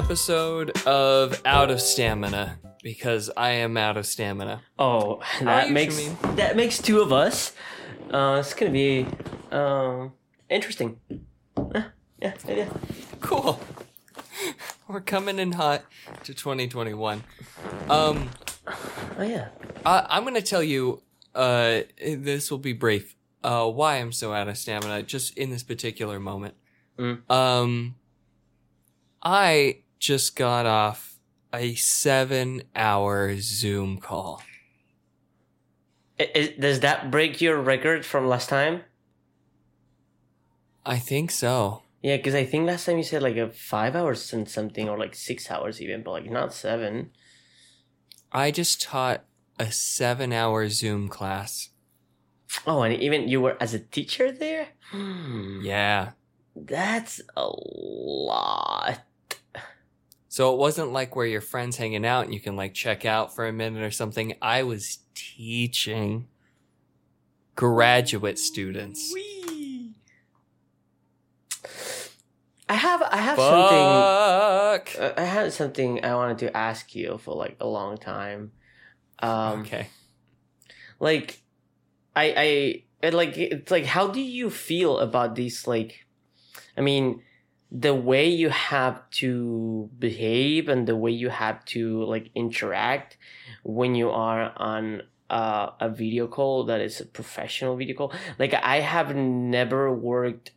Welcome to another episode of Out of Stamina because I am out of stamina. Oh, that makes that makes two of us. Uh, it's gonna be um interesting. Yeah, yeah, yeah. Cool. We're coming in hot to 2021. Um, Oh yeah. I, I'm going to tell you, uh, this will be brief, uh, why I'm so out of stamina just in this particular moment. Mm. Um, I just got off a seven hour Zoom call. I- I- does that break your record from last time? I think so. Yeah, because I think last time you said like a five hours and something, or like six hours even, but like not seven. I just taught a seven hour Zoom class. Oh, and even you were as a teacher there. Hmm. Yeah. That's a lot. So it wasn't like where your friends hanging out and you can like check out for a minute or something. I was teaching graduate students. I have I have something. Fuck. Uh, I had something I wanted to ask you for like a long time. Um, okay. like, I I like it's like how do you feel about these like, I mean, the way you have to behave and the way you have to like interact when you are on uh, a video call that is a professional video call. Like I have never worked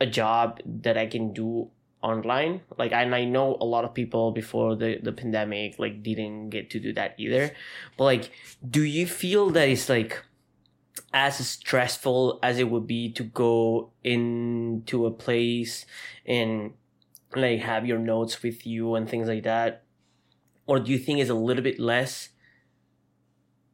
a job that I can do online like and i know a lot of people before the the pandemic like didn't get to do that either but like do you feel that it's like as stressful as it would be to go into a place and like have your notes with you and things like that? Or do you think it's a little bit less?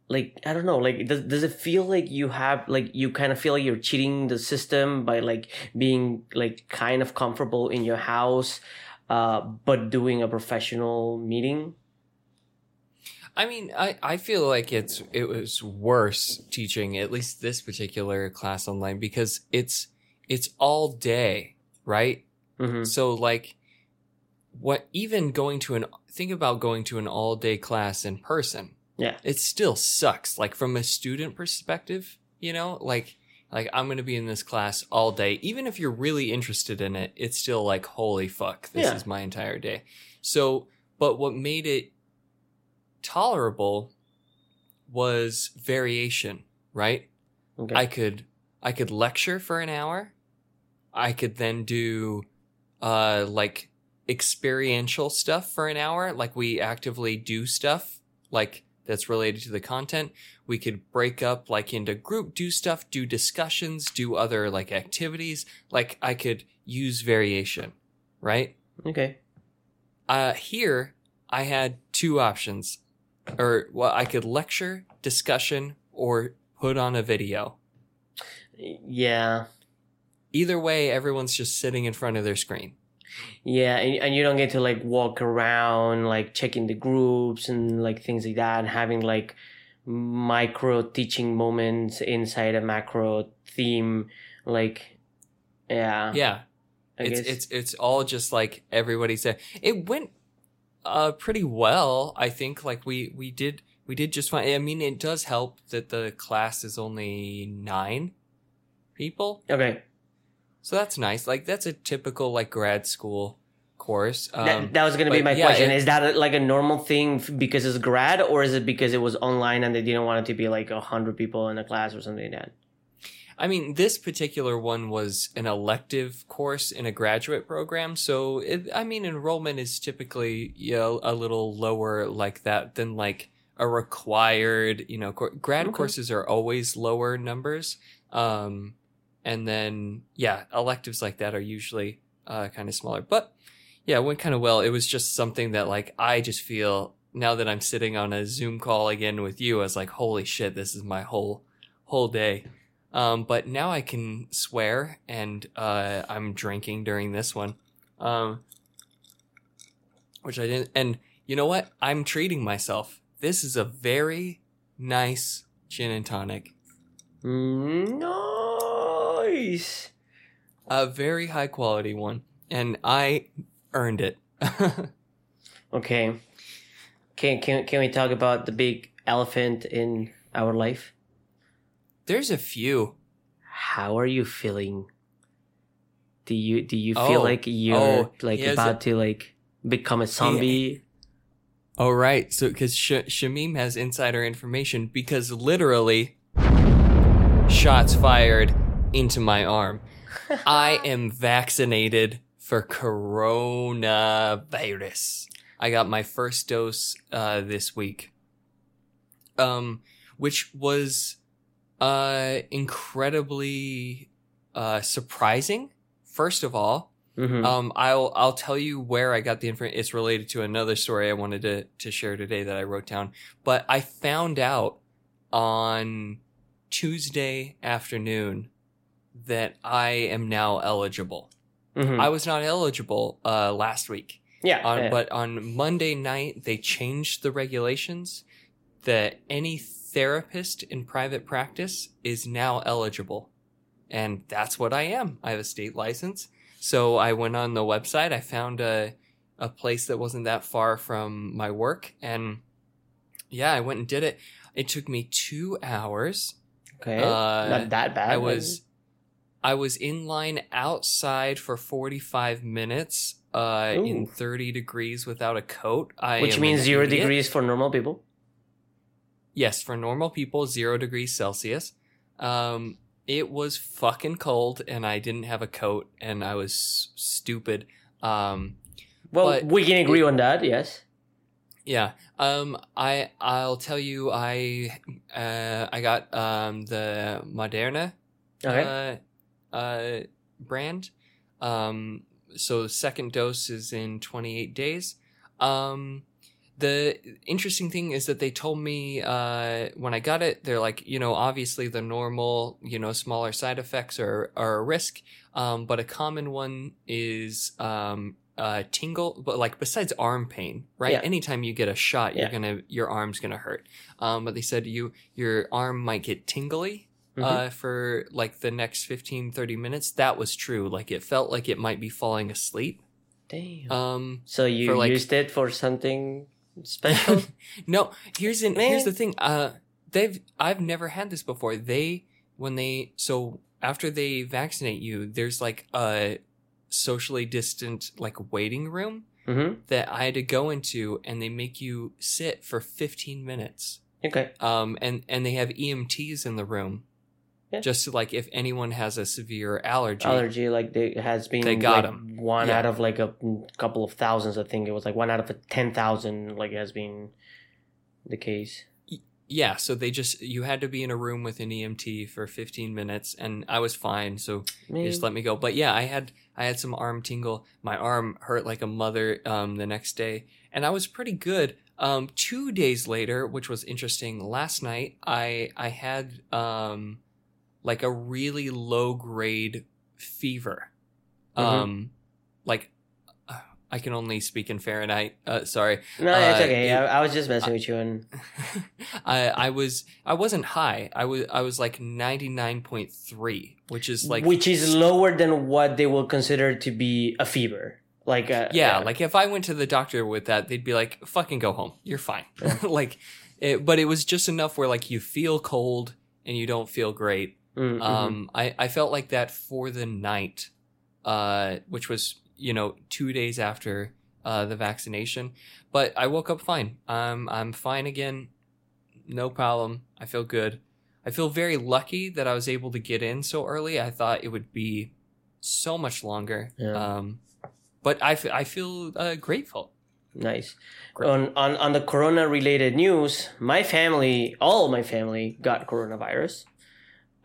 Like i don't know like does, does it feel like you have like you kind of feel like you're cheating the system by like being like kind of comfortable in your house uh but doing a professional meeting I mean, I, I feel like it's it was worse teaching at least this particular class online because it's it's all day, right? mm-hmm. So like what even going to an think about going to an all day class in person. Yeah. It still sucks. Like from a student perspective, you know, like like I'm gonna be in this class all day. Even if you're really interested in it, it's still like, holy fuck, this Yeah. is my entire day. So but what made it tolerable was variation, right? okay I could I could lecture for an hour. I could then do uh like experiential stuff for an hour, like we actively do stuff like that's related to the content. We could break up like into group, do stuff, do discussions, do other like activities. Like I could use variation, right? okay Uh here I had two options. Or well, I could lecture, discussion, or put on a video. yeah either way, everyone's just sitting in front of their screen. yeah and, and you don't get to like walk around like checking the groups and like things like that and having like micro teaching moments inside a macro theme like yeah Yeah, I it's guess. it's it's all just like everybody said. It went uh pretty well, I think. Like we we did we did just fine. I mean, it does help that the class is only nine people, okay so that's nice. Like that's a typical like grad school course. Um, that, that was gonna be my yeah, question. it- is that a, like a normal thing because it's grad, or is it because it was online and they didn't want it to be like a hundred people in a class or something like that? I mean, this particular one was an elective course in a graduate program, so it, I mean, enrollment is typically you know a little lower like that than like a required. You know, grad Okay. courses are always lower numbers, um, and then yeah, electives like that are usually uh, kind of smaller. But yeah, it went kind of well. It was just something that like I just feel now that I'm sitting on a Zoom call again with you, I was like, holy shit, this is my whole whole day. Um, but now I can swear, and uh, I'm drinking during this one, um, which I didn't. And you know what? I'm treating myself. This is a very nice gin and tonic, Mm, Nice. a very high quality one. and I earned it. Okay. Can can can we talk about the big elephant in our life? There's a few. How are you feeling? Do you do you feel Oh. like you're Oh, like about to like become a zombie? Oh right, so because Sh- Shamim has insider information because literally shots fired into my arm. I am vaccinated for coronavirus. I got my first dose uh, this week, um, which was uh, incredibly uh, surprising. First of all, Mhm. um, I'll I'll tell you where I got the information. It's related to another story I wanted to to share today that I wrote down. But I found out on Tuesday afternoon that I am now eligible. Mhm. I was not eligible uh, last week, yeah, on, yeah. but on Monday night they changed the regulations that any therapist in private practice is now eligible, and that's what I am. I have a state license, so I went on the website. I found a a place that wasn't that far from my work, and yeah, I went and did it. It took me two hours. okay, uh, not that bad. I was I was in line outside for 45 minutes uh in 30 degrees without a coat. I which means zero idiot. degrees for normal people. Yes, for normal people 0 degrees Celsius. Um it was fucking cold and I didn't have a coat and I was stupid. Um Well, we can agree on that. Yes. Yeah. Um I I'll tell you I uh I got um the Moderna Okay. uh, uh, brand. Um, so second dose is in 28 days. Um, the interesting thing is that they told me uh, when I got it, they're like, you know, obviously the normal, you know, smaller side effects are, are a risk, um, but a common one is um, uh, tingle, but like besides arm pain, right? Yeah. Anytime you get a shot, Yeah. you're gonna your arm's gonna hurt. Um, but they said you your arm might get tingly Mhm. uh, for like the next 15, 30 minutes. That was true. Like it felt like it might be falling asleep. Damn. Um, so you for, like- used it for something special? no, here's an, here's the thing. Uh, they've I've never had this before. They when they so after they vaccinate you, there's like a socially distant like waiting room mm-hmm. that I had to go into, and they make you sit for 15 minutes. Okay. Um, and and they have EMTs in the room. Yeah. Just like if anyone has a severe allergy, Allergy, like they has been They got like, 'em. one Yeah. out of like a couple of thousands. I think it was like one out of a ten thousand. Like has been the case. yeah so they just you had to be in a room with an emt for 15 minutes and i was fine so they just let me go but yeah i had i had some arm tingle my arm hurt like a mother um the next day and i was pretty good um two days later which was interesting last night i i had um like a really low grade fever Mhm. um like uh, i can only speak in fahrenheit uh sorry No, it's uh, okay. it- I, I was just messing with you, and I I was I wasn't high. I was I was like ninety nine point three, which is like which is lower than what they will consider to be a fever. Like uh, yeah, like if I went to the doctor with that, they'd be like, "Fucking go home. You're fine." like, it, but it was just enough where like you feel cold and you don't feel great. Mm, mhm. Um, I I felt like that for the night, uh, which was you know two days after uh the vaccination, but I woke up fine. Um, I'm fine again, no problem. I feel good. I feel very lucky that I was able to get in so early. I thought it would be so much longer. Yeah. Um, but I, f- I feel uh, grateful. Nice. Great. On, on on the corona related news, my family, all my family, got coronavirus.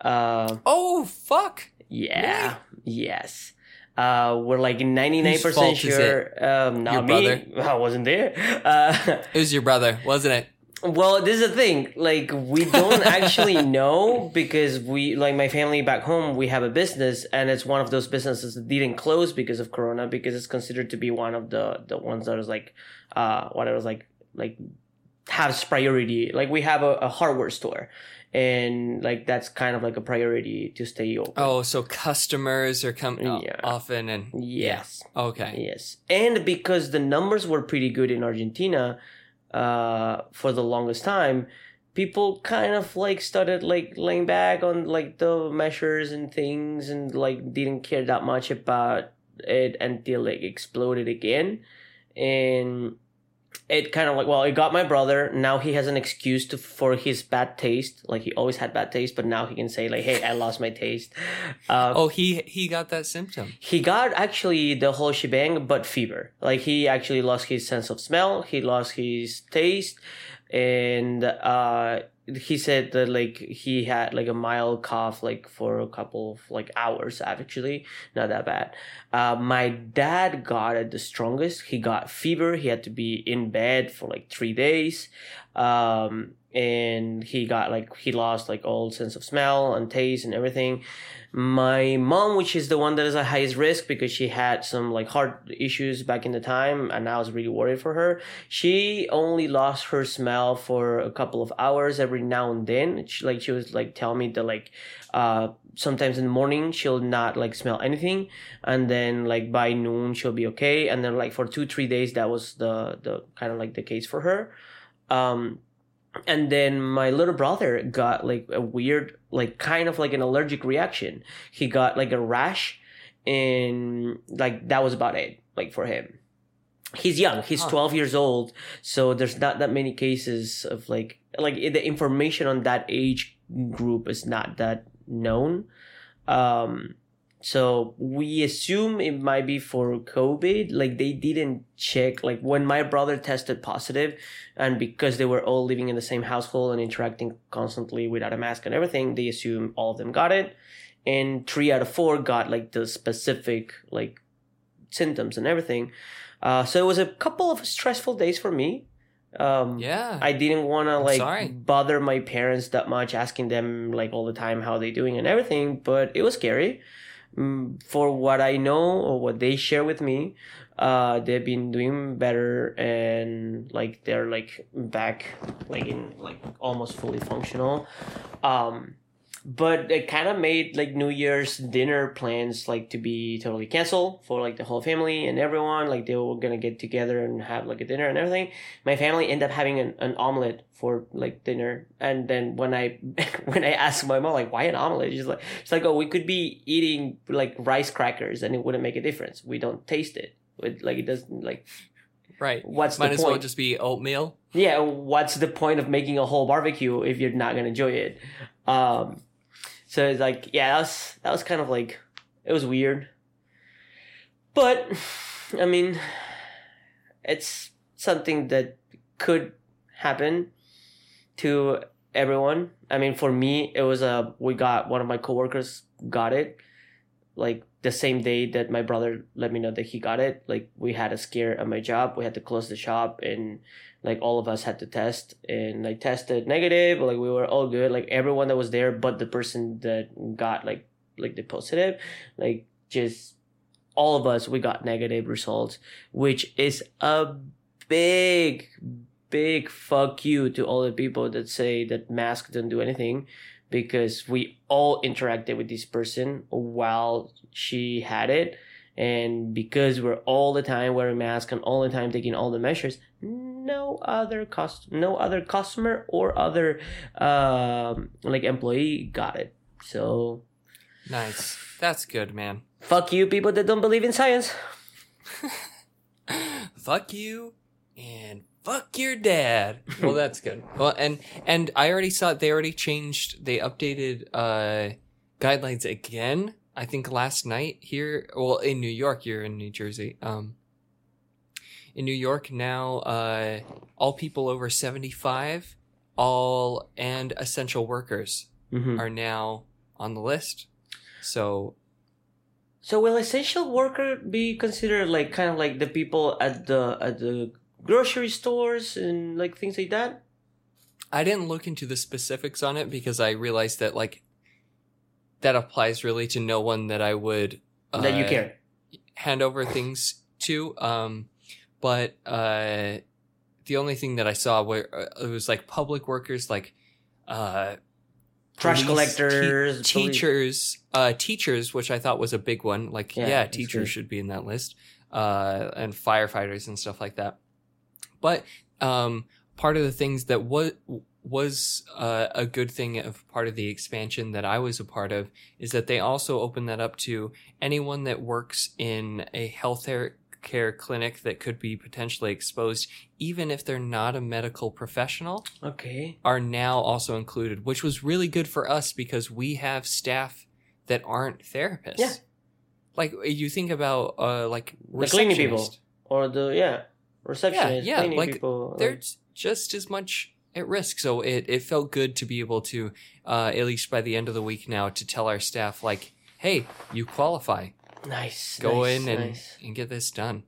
Uh, Oh fuck! yeah, yes. Uh, we're like 99% sure. Um, not Your me. brother? I wasn't there. Uh, It was your brother, wasn't it? Well, this is the thing. Like, we don't actually know because we, like, my family back home, we have a business, and it's one of those businesses that didn't close because of Corona, because it's considered to be one of the the ones that is like, uh, what it was like, like has priority. Like, we have a, a hardware store, and like that's kind of like a priority to stay open. Oh, so customers are coming Yeah. often and yes. okay. Yes, and because the numbers were pretty good in Argentina uh, for the longest time, people kind of like started like laying back on like the measures and things, and like didn't care that much about it until it exploded again, and it kind of like well, it got my brother. Now he has an excuse to for his bad taste. Like he always had bad taste, but now he can say like, "Hey, I lost my taste." Uh, Oh, he he got that symptom. he got actually the whole shebang, but fever. Like he actually lost his sense of smell, he lost his taste, and uh, he said that like he had like a mild cough like for a couple of like hours actually. Not that bad. Uh, my dad got it the strongest. He got fever. He had to be in bed for like three days. Um, and he got like he lost like all sense of smell and taste and everything. My mom which is the one that is at highest risk because she had some like heart issues back in the time and i was really worried for her she only lost her smell for a couple of hours every now and then. She, like she was like tell me that like uh sometimes in the morning she'll not like smell anything and then like by noon she'll be okay and then like for two three days that was the the kind of like the case for her. Um and then my little brother got like a weird like kind of like an allergic reaction. He got like a rash and like that was about it like for him. He's young. He's 12 years old. So there's not that many cases of like like the information on that age group is not that known. Um so we assume it might be for covid like they didn't check like when my brother tested positive and because they were all living in the same household and interacting constantly without a mask and everything they assume all of them got it and three out of four got like the specific like symptoms and everything uh, so it was a couple of stressful days for me um, Yeah. I didn't want to like sorry. bother my parents that much, asking them like all the time how they doing and everything. But it was scary. Mm, for what I know or what they share with me, uh, they've been doing better and like they're like back like in like almost fully functional. Um, but it kind of made like New Year's dinner plans like to be totally canceled for like the whole family and everyone. Like they were gonna get together and have like a dinner and everything. My family ended up having an, an omelet for like dinner. And then when i when i asked my mom like why an omelet? She's like she's like oh we could be eating like rice crackers and it wouldn't make a difference. We don't taste it. It like it doesn't like right. what's Might the as point? well just be oatmeal. yeah what's the point of making a whole barbecue if you're not gonna enjoy it? Um so it's like yeah that was that was kind of like it was weird. But i mean it's something that could happen to everyone. I mean for me it was a we got one of my coworkers got it like the same day that my brother let me know that he got it. Like we had a scare at my job. We had to close the shop and like all of us had to test and I tested negative like we were all good. Like everyone that was there but the person that got like like the positive like just all of us we got negative results which is a big big fuck you to all the people that say that masks don't do anything because we all interacted with this person while she had it and because we're all the time wearing masks and all the time taking all the measures no other cost no other customer or other um like employee got it so Nice. That's good, man. fuck you people that don't believe in science fuck you and fuck your dad. Well, that's good. Well, and and I already saw they already changed. They updated uh guidelines again. I think last night here. Well, in New York, you're in New Jersey. Um, in New York now, uh, all people over seventy five, all and essential workers Mhm. are now on the list. So So will essential worker be considered like kind of like the people at the at the grocery stores and like things like that? I didn't look into the specifics on it because I realized that like that applies really to no one that I would uh, that you care. hand over things to. Um, but uh, the only thing that I saw where uh, it was like public workers, like uh, Trash te- collectors, police- teachers, uh, teachers, which I thought was a big one. Like, Yeah, yeah, teachers should be in that list, uh, and firefighters and stuff like that. But um, part of the things that was was uh, a good thing of part of the expansion that I was a part of is that they also opened that up to anyone that works in a health care clinic that could be potentially exposed, even if they're not a medical professional Okay. are now also included, which was really good for us because we have staff that aren't therapists. Yeah. Like you think about uh like The cleaning people. Or the yeah receptionist, yeah, cleaning like, people. They're like- just as much at risk. So it, it felt good to be able to uh at least by the end of the week now to tell our staff like, hey, you qualify. nice. Go nice, in and, nice. and get this done.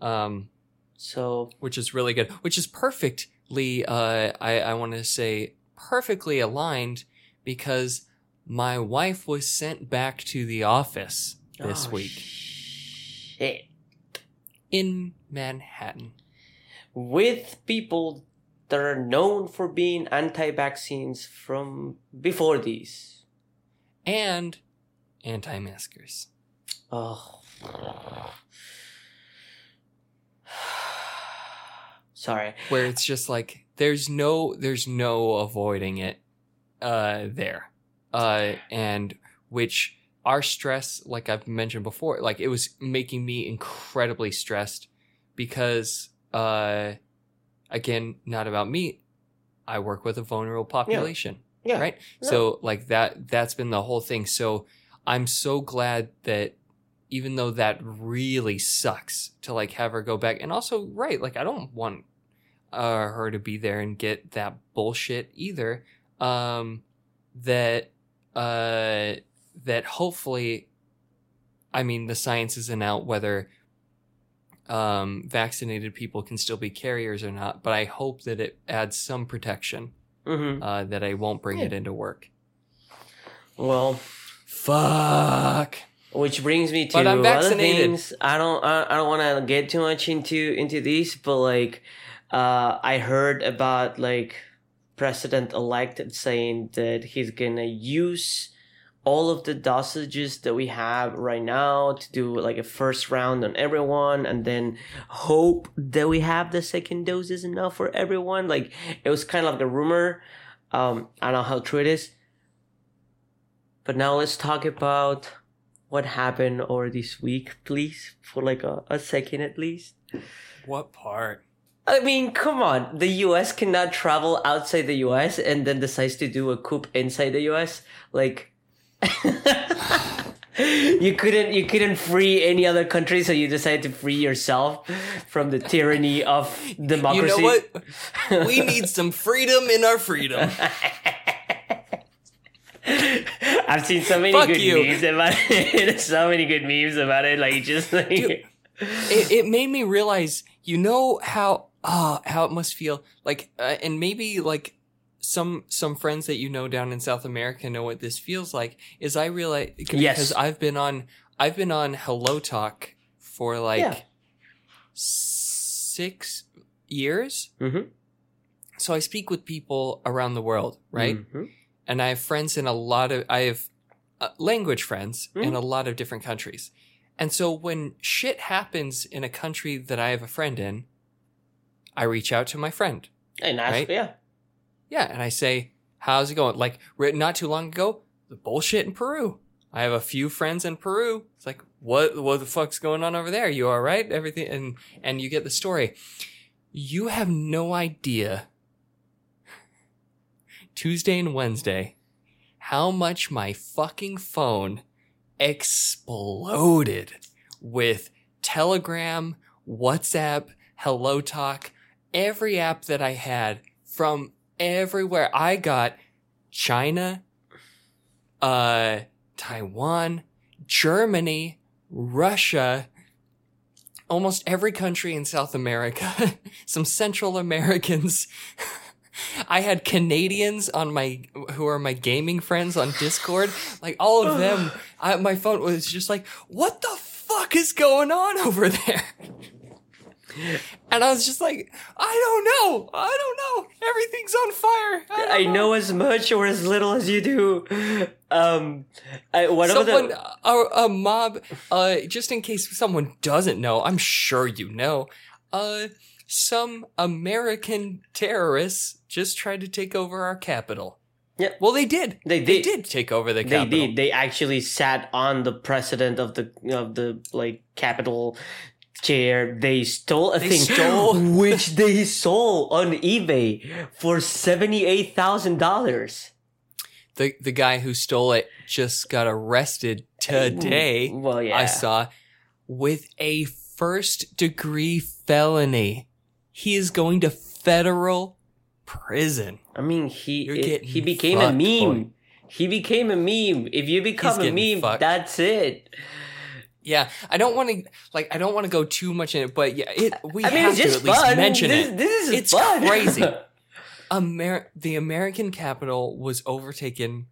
Um So which is really good, which is perfectly, uh, I, I want to say perfectly aligned because my wife was sent back to the office this Oh, week Shit. in Manhattan. With people that are known for being anti-vaccines from before these. And anti-maskers. Oh. Sorry. Where it's just like, there's no, there's no avoiding it, uh, there. Uh, and which our stress, like I've mentioned before, like it was making me incredibly stressed because, uh, again, not about me. I work with a vulnerable population, Yeah. right? Yeah. So like that, that's been the whole thing. So I'm so glad that even though that really sucks to like have her go back and also, right. Like I don't want, uh, her to be there and get that bullshit either. Um, that, uh, that hopefully, I mean, the science isn't out whether um, vaccinated people can still be carriers or not, but I hope that it adds some protection Mm-hmm. uh, that I won't bring Yeah. it into work. Well, Fuck. which brings me to But I'm other vaccinated. things. I don't. I, I don't want to get too much into into these, but like, uh, I heard about like president elect saying that he's gonna use all of the dosages that we have right now to do like a first round on everyone and then hope that we have the second doses enough for everyone like it was kind of like a rumor um i don't know how true it is but now let's talk about what happened over this week please for like a, a second at least What part? I mean, come on. The US cannot travel outside the US and then decides to do a coup inside the US. Like you couldn't you couldn't free any other country, so you decided to free yourself from the tyranny of democracy. You know what? we need some freedom in our freedom. I've seen so many Fuck good you. memes about it. so many good memes about it. Like just like Dude. it, it made me realize, you know how ah how it must feel like, uh, and maybe like some some friends that you know down in South America know what this feels like. Is I realize because Yes. I've been on I've been on Hello Talk for like Yeah. six years. Mhm. So I speak with people around the world, right? Mhm. and I have friends in a lot of I have uh, language friends in Mhm. a lot of different countries. And so when shit happens in a country that I have a friend in, I reach out to my friend. And that's Right? yeah. Yeah, and I say, "How's it going?" Like re- not too long ago, the bullshit in Peru. I have a few friends in Peru. It's like, "What what the fuck's going on over there? You all right? Everything?" And and you get the story. You have no idea Tuesday and Wednesday how much my fucking phone exploded with Telegram, WhatsApp, Hello Talk, every app that I had from everywhere. I got China, uh, Taiwan, Germany, Russia, almost every country in South America, some Central Americans. I had Canadians on my who are my gaming friends on Discord. Like all of them, I, my phone was just like, "What the fuck is going on over there?" And I was just like, I don't know. I don't know. Everything's on fire. I, I don't know as much or as little as you do. Um, I, one of Someone, the a, a mob, uh, just in case someone doesn't know, I'm sure you know, uh, some American terrorists just tried to take over our capital. Yeah. Well, they did. They They did. did take over the capital. they did. They actually sat on the president of the of the like capital chair. They stole a They thing, stole- which they sold on eBay for seventy eight thousand dollars. The the guy who stole it just got arrested today. Mm, well, yeah, I saw with a first degree felony. He is going to federal prison. I mean, he it- he became a meme. boy. He became a meme. If you become a meme, fucked. that's it. Yeah, I don't want to like I don't want to go too much in it, but yeah, it we I mean, have to just at least fun. mention this, it. This is It's fun. crazy. Amer- the American capital was overtaken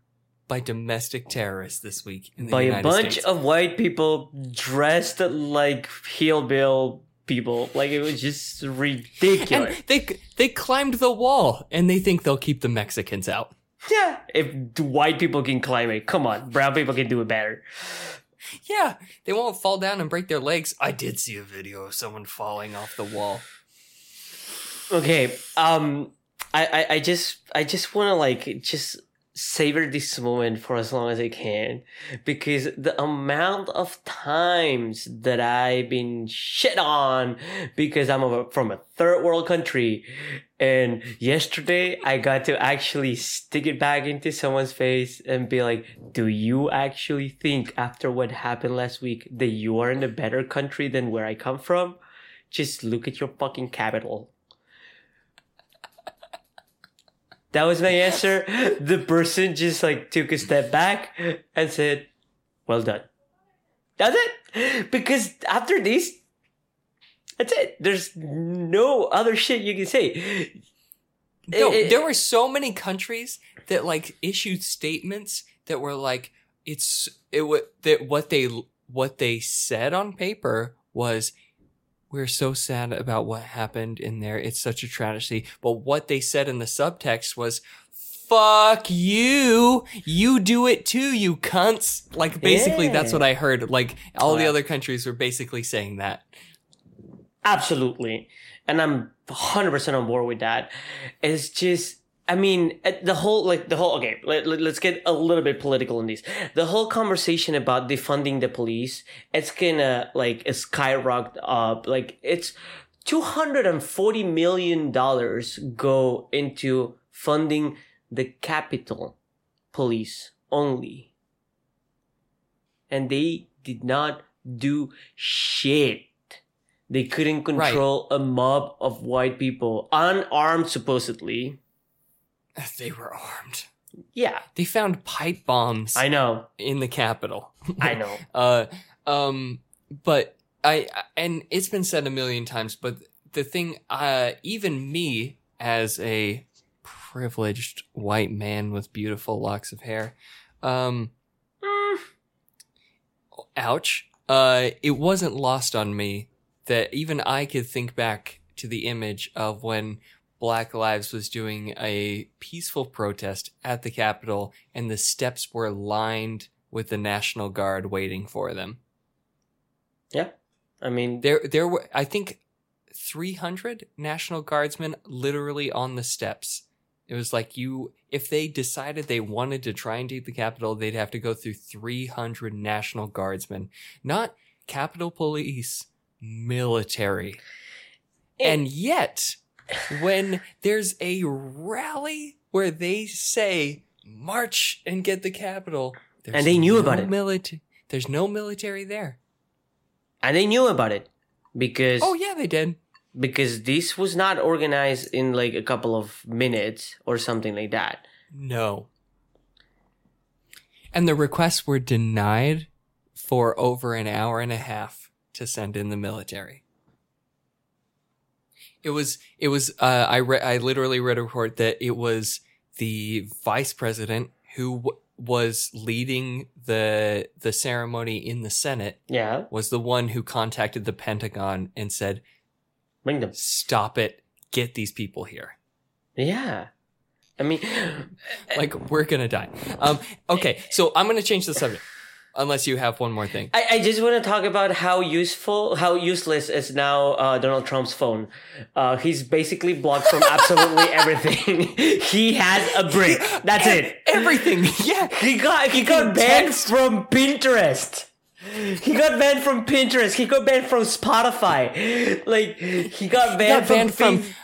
by domestic terrorists this week in the By a bunch States. of white people dressed like hillbill people. Like it was just ridiculous. and they they climbed the wall and they think they'll keep the Mexicans out. yeah, if white people can climb it, come on, brown people can do it better. Yeah, they won't fall down and break their legs. I did see a video of someone falling off the wall. Okay, um, I, I, I just, I just want to like just savor this moment for as long as I can because the amount of times that I've been shit on because I'm from a third world country, and yesterday I got to actually stick it back into someone's face and be like, "Do you actually think after what happened last week that you are in a better country than where I come from?" Just look at your fucking capital. That was my answer. The person just like took a step back and said, "Well done." That's it. Because after this, that's it. There's no other shit you can say. No, It- there were so many countries that like issued statements that were like it's it wa that what they what they said on paper was we're so sad about what happened in there. It's such a tragedy. But what they said in the subtext was fuck you. You do it too, you cunts. Like basically that's what I heard. Like all the other countries were basically saying that. Absolutely. And I'm 100% on board with that. It's just, I mean, uh, the whole, like, the whole, okay, let, us get a little bit political in this. The whole conversation about defunding the police, it's gonna, like, skyrocket up. Like, it's $240 million go into funding the Capitol Police only. And they did not do shit. They couldn't Right. control a mob of white people, unarmed supposedly. They were armed. Yeah, They found pipe bombs I know. in the Capitol. I know. Uh, um, but I and it's been said a million times, but the thing, uh, even me as a privileged white man with beautiful locks of hair, um, Mm, ouch. Uh, it wasn't lost on me that even I could think back to the image of when Black Lives was doing a peaceful protest at the Capitol and the steps were lined with the National Guard waiting for them. Yeah, I mean, There, there were, I think, 300 National Guardsmen literally on the steps. It was like you, if they decided they wanted to try and take the Capitol, they'd have to go through 300 National Guardsmen, not Capitol Police, military. And yet, when there's a rally where they say, march and get the capital there's And they knew no about it. Milita- there's no military there. and they knew about it because Oh, yeah, they did. because this was not organized in like a couple of minutes or something like that. No. And the requests were denied for over an hour and a half to send in the military. It was, it was, uh, I read, I literally read a report that it was the vice president who w- was leading the, the ceremony in the Senate Yeah, was the one who contacted the Pentagon and said, Bring them. Stop it. Get these people here. Yeah. I mean, Like we're gonna die. Um. Okay. So I'm gonna change the subject. Unless you have one more thing. I, I just want to talk about how useful, how useless is now uh, Donald Trump's phone. Uh, he's basically blocked from absolutely everything. he has a brick. That's it. Everything. Yeah. He got he got banned from Pinterest. He got banned from Pinterest. He got banned from Spotify. Like he got banned, Got banned from, from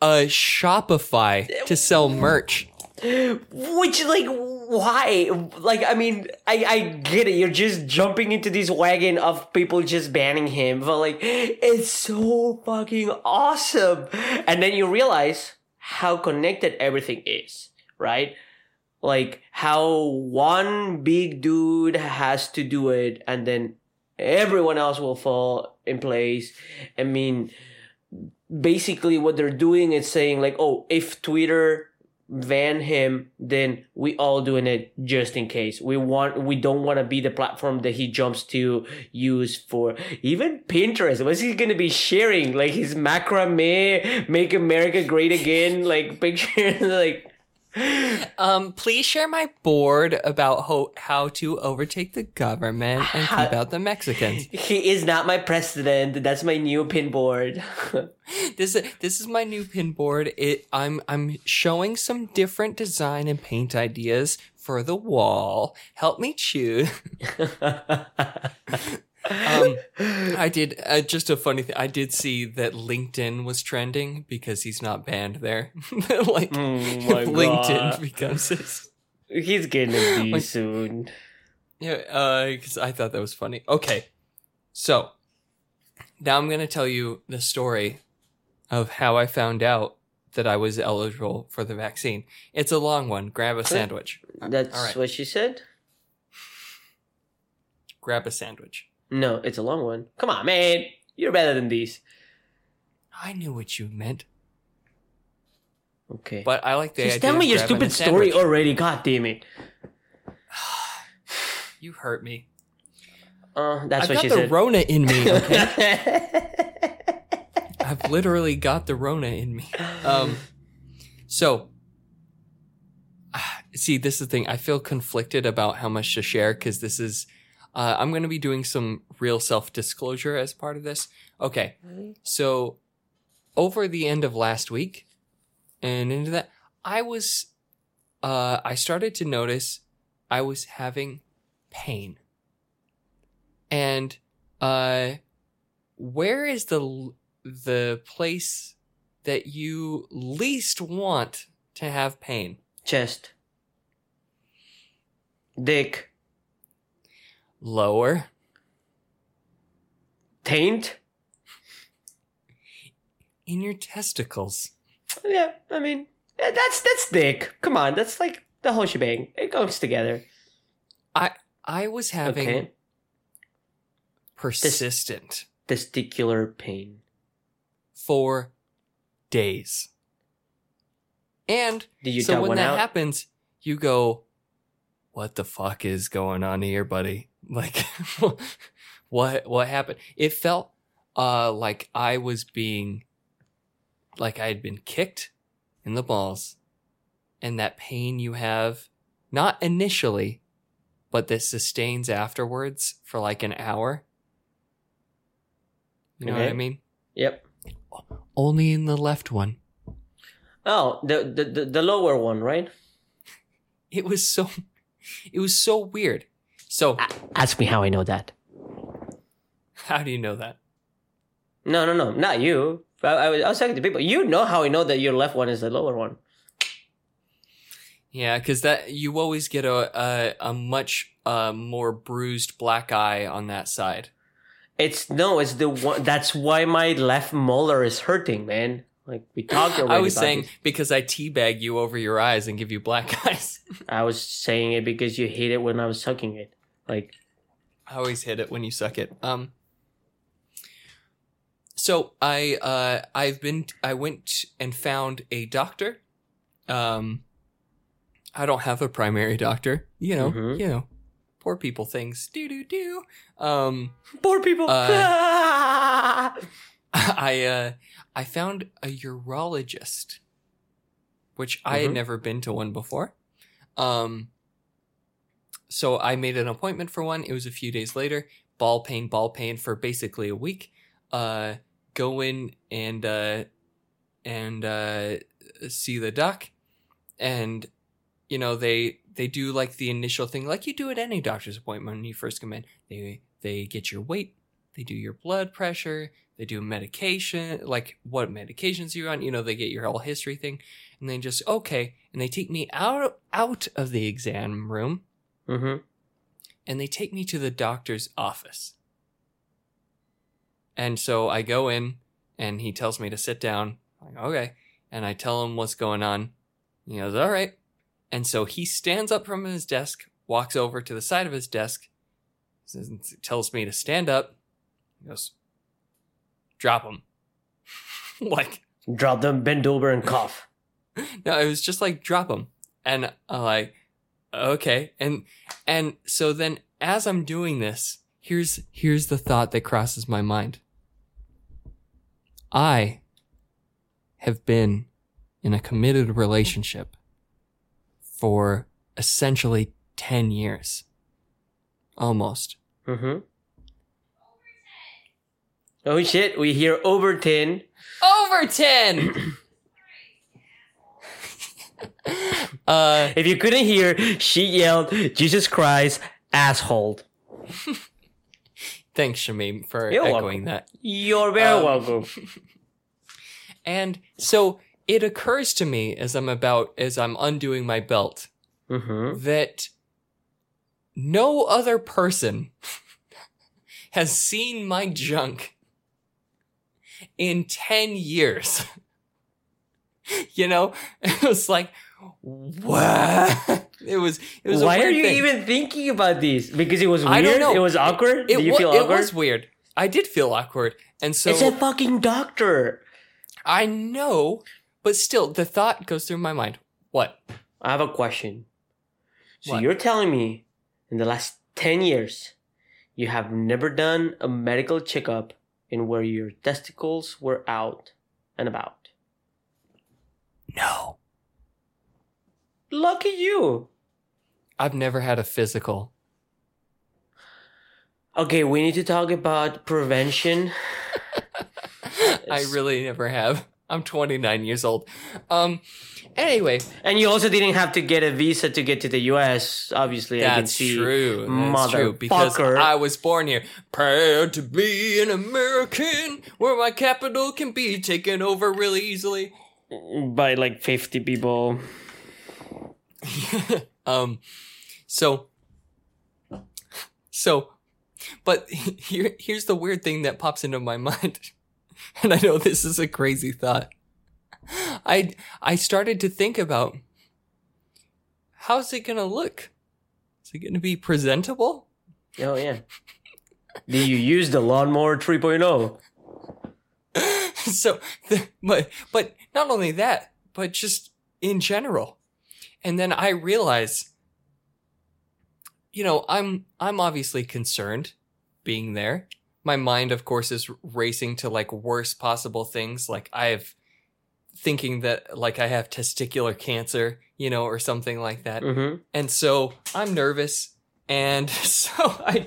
uh Shopify to sell merch. Which like why? Like I mean, I I get it. You're just jumping into this wagon of people just banning him, but like it's so fucking awesome. And then you realize how connected everything is, right? Like how one big dude has to do it, and then everyone else will fall in place. I mean, basically what they're doing is saying like, oh, if Twitter ban him, then we all doing it just in case. We want we don't want to be the platform that he jumps to use for even Pinterest. What's he gonna be sharing? Like his macrame, make America great again, like pictures like Um, please share my board about ho- how to overtake the government and How- keep out the Mexicans. he is not my president. That's my new pin board. This is this is my new pin board. It I'm I'm showing some different design and paint ideas for the wall. Help me choose. Um, I did uh, just a funny thing. I did see that LinkedIn was trending because he's not banned there. like Oh LinkedIn God. becomes his. He's gonna be Like- soon. Yeah, because I thought that was funny. Okay, so now I'm gonna tell you the story of how I found out that I was eligible for the vaccine. It's a long one. Grab a sandwich. That's right. what she said. Grab a sandwich. No, it's a long one. Come on, man. You're better than these. I knew what you meant, Okay. but I like the Just idea. tell me your stupid story sandwich. already. God damn it. You hurt me. Uh, that's I've what got she the said. Rona in me. Okay, I've literally got the Rona in me. Um, so see, this is the thing. I feel conflicted about how much to share because this is. Uh, I'm going to be doing some real self disclosure as part of this. Okay, so over the end of last week and into that, I was, uh, I started to notice I was having pain. And, uh, where is the, the place that you least want to have pain? Chest. Dick. Lower. Taint. In your testicles. Yeah, I mean, eh, that's that's dick. Come on, that's like the whole shebang. It goes together. I I was having Okay. persistent Testicular pain. for days. And so when that out? happens, you go, "What the fuck is going on here, buddy? Like, what what happened?" It felt uh like I was being, like I had been kicked in the balls, and that pain you have, not initially, but that sustains afterwards for like an hour. You know what I mean? Yep. Only in the left one. Oh, the the the lower one, right? It was so, it was so weird. So, Ask me how I know that. how do you know that? No, no, no, not you. I, I, was, I was talking to people. You know how I know that your left one is the lower one. Yeah, because that you always get a a, a much uh, more bruised black eye on that side. It's no, it's the one. That's why my left molar is hurting, man. Like we talked already. I was about saying this. because I teabag you over your eyes and give you black eyes. I was saying it because you hate it when I was sucking it. Like I always hit it when you suck it. Um. So I uh I've been I went and found a doctor. Um. I don't have a primary doctor. You know. Mhm. You know. Poor people things. Do do do. Um. poor people. Uh, I uh, I found a urologist, which I had Mhm. never been to one before. Um, so I made an appointment for one. It was a few days later. Ball pain, ball pain for basically a week. Uh, go in and uh, and uh, see the doc, and you know they they do like the initial thing, like you do at any doctor's appointment when you first come in. They they get your weight, they do your blood pressure, they do medication, like what medications you're on. You know, they get your whole history thing, and then just okay, and they take me out out of the exam room Mm-hmm. and they take me to the doctor's office. And so I go in and he tells me to sit down. I'm like, okay. And I tell him what's going on. He goes, all right. And so he stands up from his desk, walks over to the side of his desk, says- tells me to stand up. He goes, drop him. like, Drop them, bend over, and cough. no, it was just like drop them, and I'm like, okay, and and so then as I'm doing this, here's here's the thought that crosses my mind. I have been in a committed relationship for essentially ten years, almost. Mm-hmm. Oh shit! We hear over ten. Uh. If you couldn't hear, she yelled, "Jesus Christ, asshole!" Thanks, Shamim, for You're echoing welcome. that. You're very Um, welcome. And so it occurs to me as I'm about as I'm undoing my belt Mm-hmm. that no other person has seen my junk in 10 years. you know, it was like what? It was it was a Why are you thing. even thinking about these? Because it was weird. I don't know. It was awkward. it, Do you wa- feel it awkward? was weird. I did feel awkward. And so it's a fucking doctor. I know, but still the thought goes through my mind. What? I have a question. So What? you're telling me in the last 10 years you have never done a medical checkup in where your testicles were out and about. No. Lucky you. I've never had a physical. Okay, we need to talk about prevention. I really never have. I'm 29 years old. Um anyway, And you also didn't have to get a visa to get to the US, obviously. I can that's see. true. That's true because. I was born here. Proud to be an American where my capital can be taken over really easily. By like 50 people. um so so but here here's the weird thing that pops into my mind and i know this is a crazy thought i i started to think about how's it gonna look is it gonna be presentable Oh, yeah. Do you use the lawnmower oh? 3.0? so the, but but not only that but just in general and then i realize you know i'm i'm obviously concerned being there. My mind of course is racing to like worst possible things. Like i have thinking that like i have testicular cancer you know or something like that. Mm-hmm. and so i'm nervous. And so i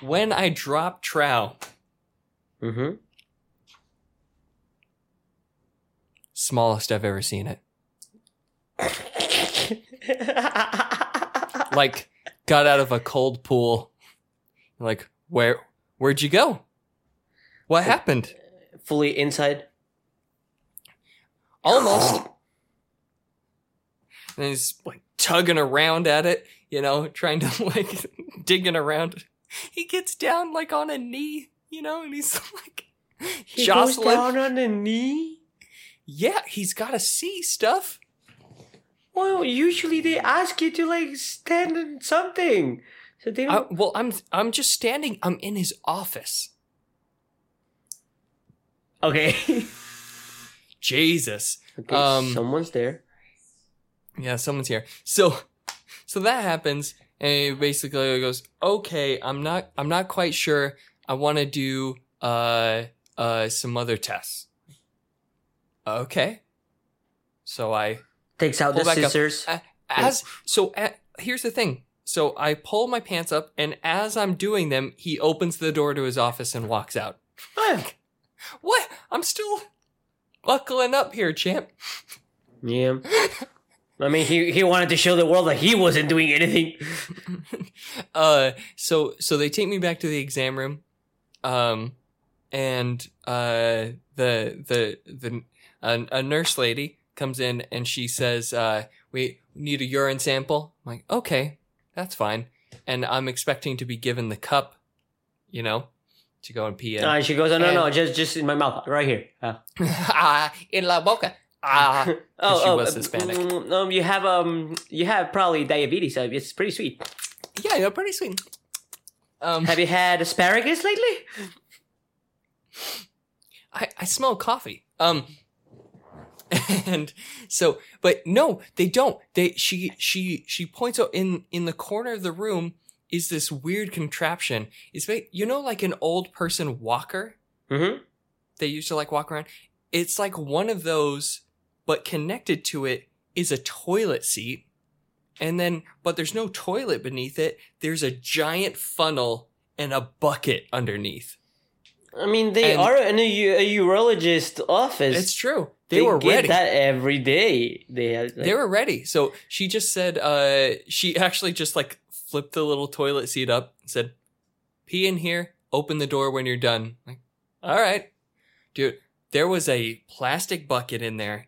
when i drop trow Mm-hmm. smallest i've ever seen it like got out of a cold pool. Like where where'd you go? What happened? Fully inside. almost. And he's like tugging around at it you know trying to like digging around. He gets down like on a knee you know and he's like He goes jostling. down on the knee. yeah he's got to see stuff Well, usually they ask you to like stand in something. So they don't. well i'm i'm just standing i'm in his office okay. jesus okay. Um, someone's there. Yeah, someone's here. So, so that happens, and he basically goes, "Okay, I'm not, I'm not quite sure. I want to do, uh, uh, some other tests. Okay. So I Takes out the up. scissors. Uh, as so here's the thing. So I pull my pants up, and as I'm doing them, he opens the door to his office and walks out. What? I'm still buckling up here, champ. yeah. I mean, he he wanted to show the world that he wasn't doing anything. uh, so so they take me back to the exam room, um, and uh, the the the a, a nurse lady comes in and she says, uh, "We need a urine sample." I'm like, "Okay, that's fine," and I'm expecting to be given the cup, you know, to go and pee in. Uh, she goes, oh, no, no, just just in my mouth, right here. Uh, ah, in la boca. Ah, oh, she oh, was uh, Hispanic. mm, Um, you have um, you have probably diabetes. Uh, it's pretty sweet. yeah, you're pretty sweet. Um, Have you had asparagus lately? I, I smell coffee. Um, and so, but no, they don't. They she she she points out in in the corner of the room is this weird contraption. It's you know like an old person walker Mm-hmm. they used to like walk around. It's like one of those, but connected to it is a toilet seat. And then, but there's no toilet beneath it. There's a giant funnel and a bucket underneath. I mean, they And- are in a urologist office. It's true. They, They, were get ready. that every day. They had, like, they were ready. So she just said, uh, she actually just like flipped the little toilet seat up and said, pee in here, open the door when you're done. Like, all right. Dude, there was a plastic bucket in there.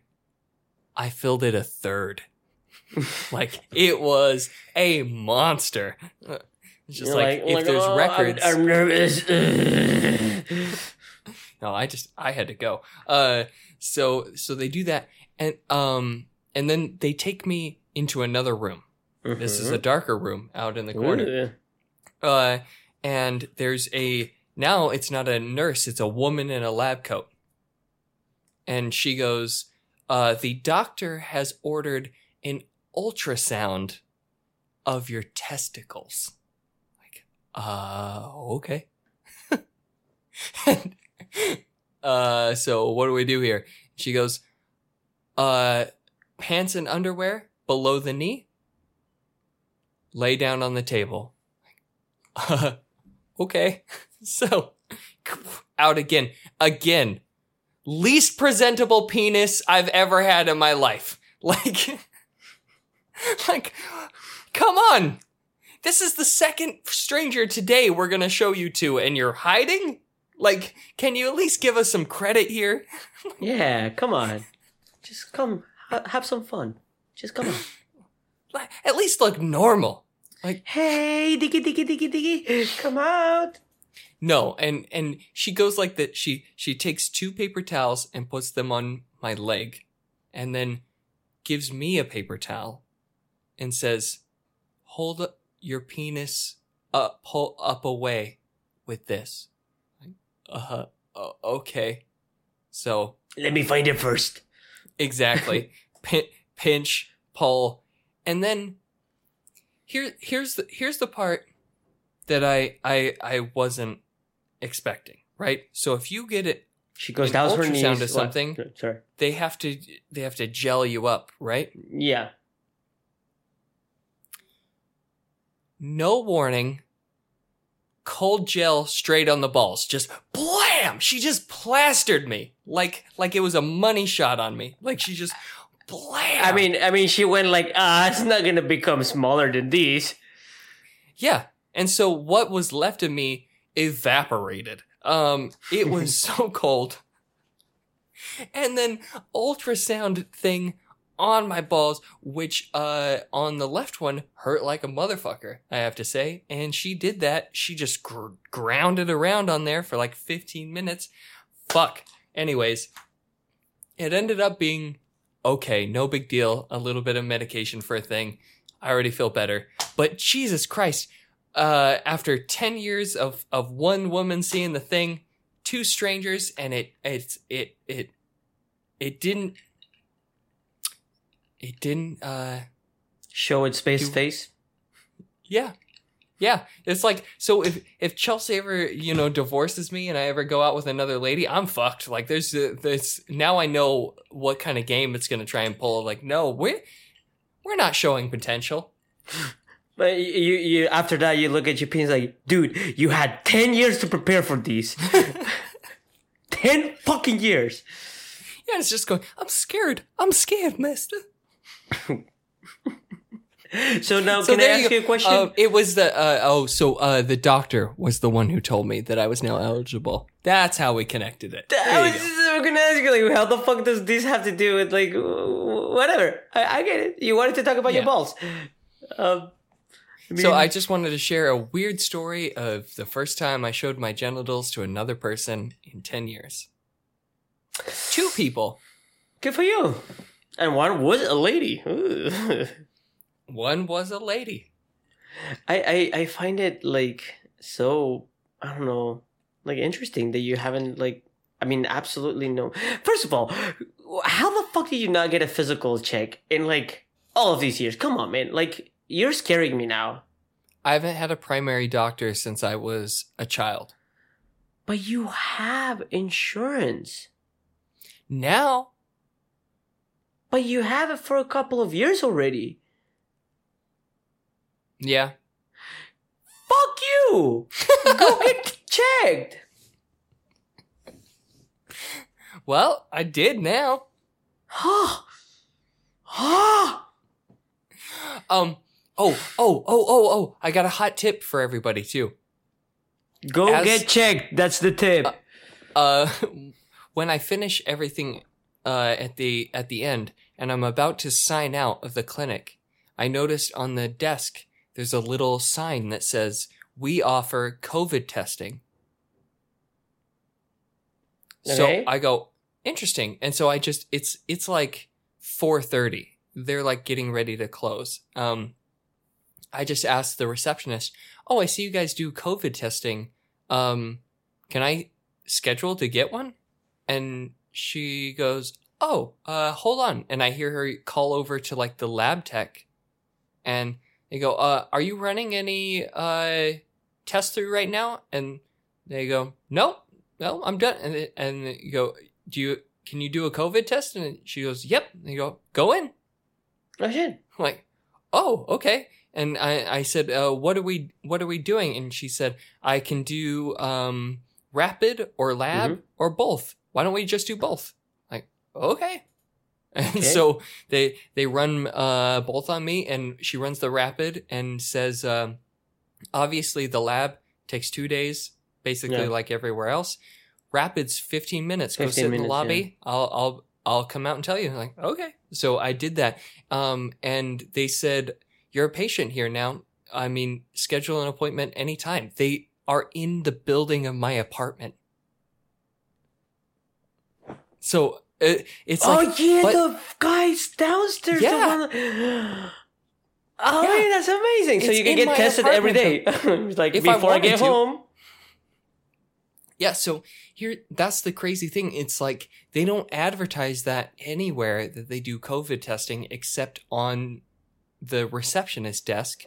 I filled it a third. like, it was a monster. It's just You're like, if like, there's "Oh, I'm- records. I'm, nervous. no, I just I had to go. Uh so so they do that and um and then they take me into another room. This is a darker room out in the corner. Ooh. Uh, and there's a now it's not a nurse, it's a woman in a lab coat. And she goes, uh, the doctor has ordered an ultrasound of your testicles. Like, uh, okay. uh, so what do we do here? She goes, uh, pants and underwear below the knee. Lay down on the table. Uh, okay. So, out again. Again. Least presentable penis I've ever had in my life. Like, like, come on. This is the second stranger today we're gonna show you to, and you're hiding? Like, can you at least give us some credit here? Yeah, come on. Just come, ha- have some fun. Just come on. Like, At least look normal. Like, hey, diggy, diggy, diggy, diggy, come out. No, and and she goes like that. She she takes two paper towels and puts them on my leg, and then gives me a paper towel, and says, "Hold your penis up, pull up away, with this." Uh, uh okay. So Let me find it first. exactly, pin, pinch, pull, and then here here's the here's the part that I I I wasn't expecting. Right. So if you get it She goes down her knees. ultrasound is What? something. Sorry. they have to they have to gel you up, right? Yeah. No warning. Cold gel straight on the balls. Just blam! She just plastered me. Like like it was a money shot on me. Like she just blam. I mean, I mean, she went like, ah, it's not gonna become smaller than these. Yeah. And so what was left of me evaporated. Um it was so cold. And then ultrasound thing on my balls, which uh on the left one hurt like a motherfucker, I have to say. And she did that. She just gr- grounded around on there for like 15 minutes. Fuck. Anyways, it ended up being okay, no big deal. A little bit of medication for a thing. I already feel better. But Jesus Christ, uh, after 10 years of, of one woman seeing the thing, two strangers, and it, it's, it, it, it didn't, it didn't, uh, Show its face You- face. yeah. Yeah, it's like so if if Chelsea ever you know divorces me and I ever go out with another lady, I'm fucked. Like there's uh, there's now I know what kind of game it's gonna try and pull. Like no, we're we're not showing potential. But you, you, you after that, you look at your penis like, dude, you had ten years to prepare for these. ten fucking years. Yeah, it's just going. I'm scared. I'm scared, Mister. So now, So can I ask go. you a question? Um, it was the uh, oh, so uh, the doctor was the one who told me that I was now eligible. That's how we connected it. I was go. just gonna ask you, like, how the fuck does this have to do with, like, whatever? I, I get it. You wanted to talk about your balls. Um, So mean- I just wanted to share a weird story of the first time I showed my genitals to another person in 10 years. Two people. good for you. And one was a lady. One was a lady. I, I I find it like so I don't know like interesting that you haven't like I mean absolutely no. First of all, how the fuck did you not get a physical check in like all of these years? Come on, man. Like you're scaring me now. I haven't had a primary doctor since I was a child. But you have insurance. Now, But you have it for a couple of years already. yeah. Fuck you. Go get checked. Well, I did now. Ha. Ha. Um, oh, oh, oh, oh, oh, I got a hot tip for everybody too. Go As- get checked. That's the tip. uh when i finish everything uh at the at the end and i'm about to sign out of the clinic. I noticed on the desk there's a little sign that says we offer covid testing. Okay. so i go interesting. And so i just it's it's like 4:30 they're like getting ready to close. Um i just asked the receptionist oh i see you guys do covid testing. Um can i schedule to get one? And she goes oh uh hold on and i hear her call over to like the lab tech and they go uh are you running any uh tests through right now and they go no no i'm done and, they- and you go do you can you do a covid test and she goes yep and they go go in Oh shit. I'm like, oh, okay. And I, I said, uh, what are we, what are we doing? And she said, I can do, um, rapid or lab Mhm. or both. Why don't we just do both? Like, okay. And Okay. so they, they run, uh, both on me and she runs the rapid and says, um, obviously the lab takes two days, basically Yeah. like everywhere else. Rapid's 15 minutes. Go 15 sit in the minutes, lobby. I'll, I'll, I'll come out and tell you. like, okay. So I did that. Um, and they said, you're a patient here now. I mean, schedule an appointment anytime. They are in the building of my apartment. So it, it's oh like, yeah, but- the guys downstairs. Yeah. The one... Oh Yeah. yeah, that's amazing. So It's you can get tested every day. like If before I, wanted get to. home. Yeah, so here that's the crazy thing. It's like they don't advertise that anywhere that they do COVID testing except on the receptionist desk.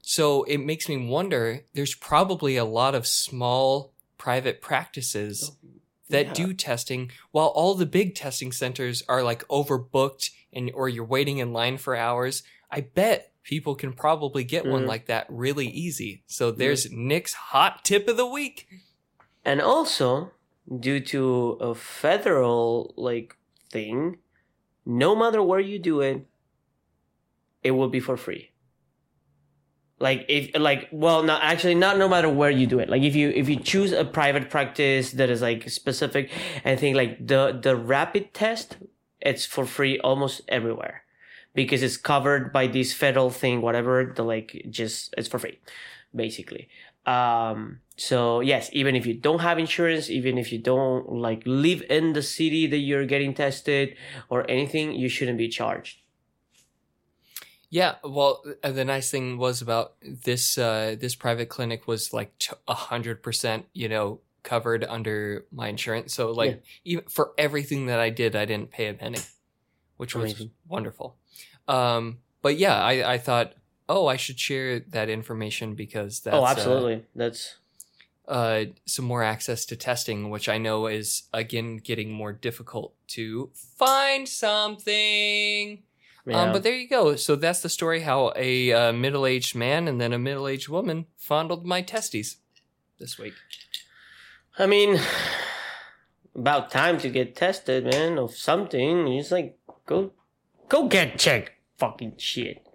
So it makes me wonder there's probably a lot of small private practices that Yeah. do testing while all the big testing centers are like overbooked and or you're waiting in line for hours. I bet people can probably get one Mhm. like that really easy. So there's Nick's hot tip of the week. And also, due to a federal like thing, no matter where you do it, it will be for free. Like if like well not actually not no matter where you do it. Like if you if you choose a private practice that is like specific I think like the the rapid test it's for free almost everywhere. Because it's covered by this federal thing whatever the like just it's for free basically. Um so yes even if you don't have insurance even if you don't like live in the city that you're getting tested or anything you shouldn't be charged Yeah, well, uh, the nice thing was about this uh, this private clinic was like a hundred percent, you know, covered under my insurance. So like Yeah. even for everything that I did, I didn't pay a penny, which was wonderful. Um, but yeah, I I thought oh, I should share that information because that's oh, uh, absolutely. That's uh, some more access to testing, which I know is again getting more difficult to find something. Yeah. Um, but there you go. So that's the story how a uh, middle aged man and then a middle aged woman fondled my testes this week. I mean, about time to get tested, man, of something. It's like go, go get checked. Fucking shit.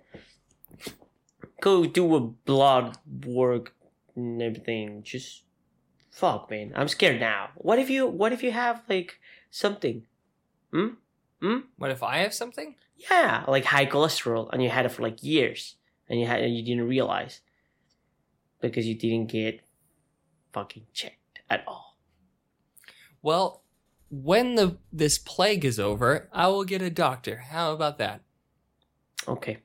Go do a blood work and everything. Just fuck, man. I'm scared now. What if you? What if you have like something? Hmm. Hmm. What if I have something? Yeah, like high cholesterol, and you had it for like years, and you had and you didn't realize because you didn't get fucking checked at all. Well, when the this plague is over, I will get a doctor. How about that? Okay.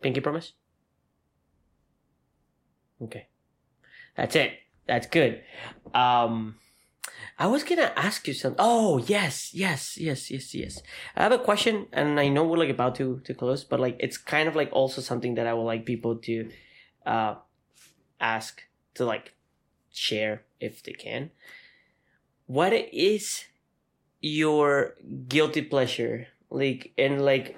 Pinky promise? Okay. That's it. That's good. Um I was gonna ask you something. Oh yes, yes, yes, yes, yes. I have a question and I know we're like about to to close, but like it's kind of like also something that I would like people to uh ask to like share if they can. What is your guilty pleasure? Like in like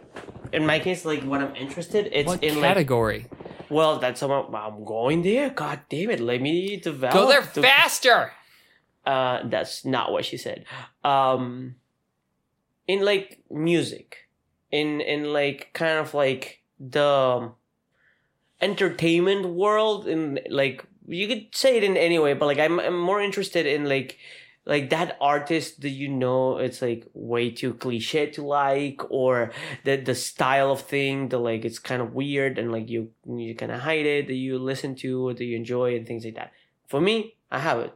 in my case, like what I'm interested, it's what in like category? well, that's about, I'm going there. God damn it, let me develop. Go there the- faster. Uh, that's not what she said. Um, in like music, in in like kind of like the entertainment world, in like you could say it in any way, but like I'm, I'm more interested in like like that artist that you know it's like way too cliche to like or the the style of thing the like it's kind of weird and like you you kind of hide it that you listen to or that you enjoy and things like that. For me i have a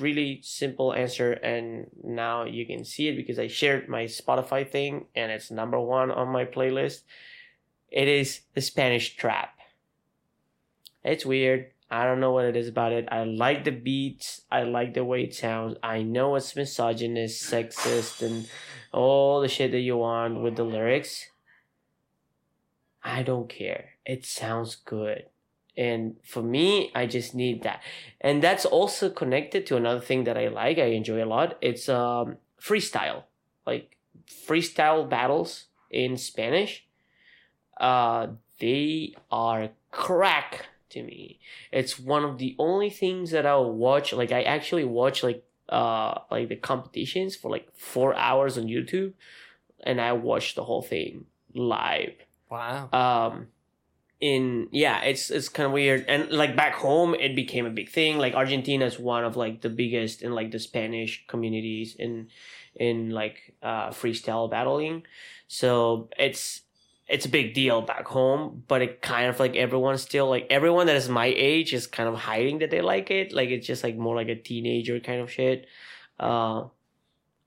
really simple answer and now you can see it because i shared my spotify thing and it's number one on my playlist it is the spanish trap it's weird I don't know what it is about it. I like the beats. I like the way it sounds. I know it's misogynist, sexist, and all the shit that you want with the lyrics. I don't care. It sounds good. And for me, I just need that. And that's also connected to another thing that I like, I enjoy a lot. It's um freestyle. Like freestyle battles in Spanish. Uh they are crack to me. It's one of the only things that I'll watch. Like I actually watch like uh like the competitions for like four hours on YouTube, and I watch the whole thing live. Wow. Um, in yeah, it's it's kind of weird. And like back home, it became a big thing. Like Argentina is one of like the biggest in like the Spanish communities in in like uh freestyle battling. So it's it's a big deal back home, but it kind of like everyone still like everyone that is my age is kind of hiding that they like it. Like it's just like more like a teenager kind of shit. Uh,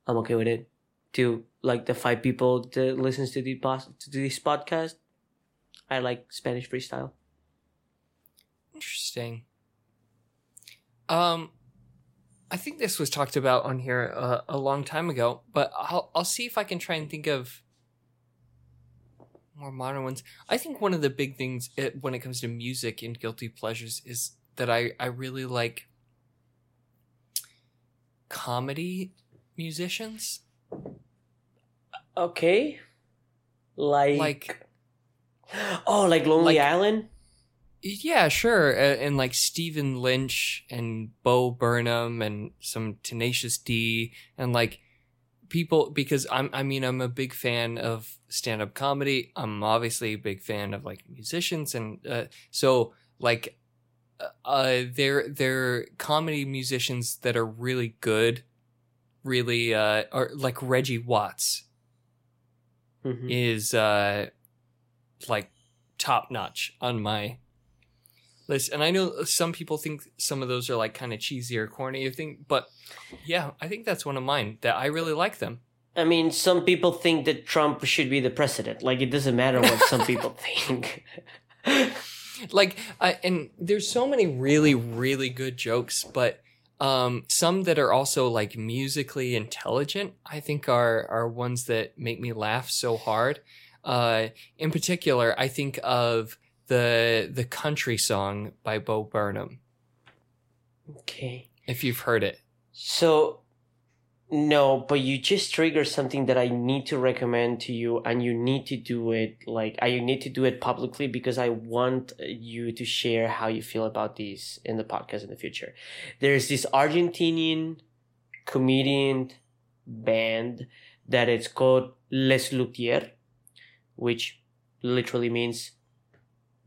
I'm okay with it. To like the five people that listens to the to this podcast, I like Spanish freestyle. Interesting. Um, I think this was talked about on here uh, a long time ago, but I'll I'll see if I can try and think of more modern ones. I think one of the big things it, when it comes to music and guilty pleasures is that I I really like comedy musicians. Okay, like Like oh, like Lonely Like- Island. Yeah, sure. Uh, and like Stephen Lynch and Bo Burnham and some Tenacious D and like people because I'm I mean I'm a big fan of stand-up comedy. I'm obviously a big fan of like musicians and uh, so like uh, uh they're they're comedy musicians that are really good really uh are like Reggie Watts Mhm. is uh like top notch on my list. And I know some people think some of those are like kind of cheesy or corny, I think, but yeah, I think that's one of mine that I really like them. I mean, some people think that Trump should be the president. Like it doesn't matter what some people think. Like, I, and there's so many really, really good jokes, but um, some that are also like musically intelligent, I think are are ones that make me laugh so hard. Uh, in particular, I think of the the country song by Bo Burnham. Okay. If you've heard it. So, no, but you just triggered something that I need to recommend to you, and you need to do it like I need to do it publicly because I want you to share how you feel about these in the podcast in the future. There's this Argentinian comedian band that it's called Les Luthiers, which literally means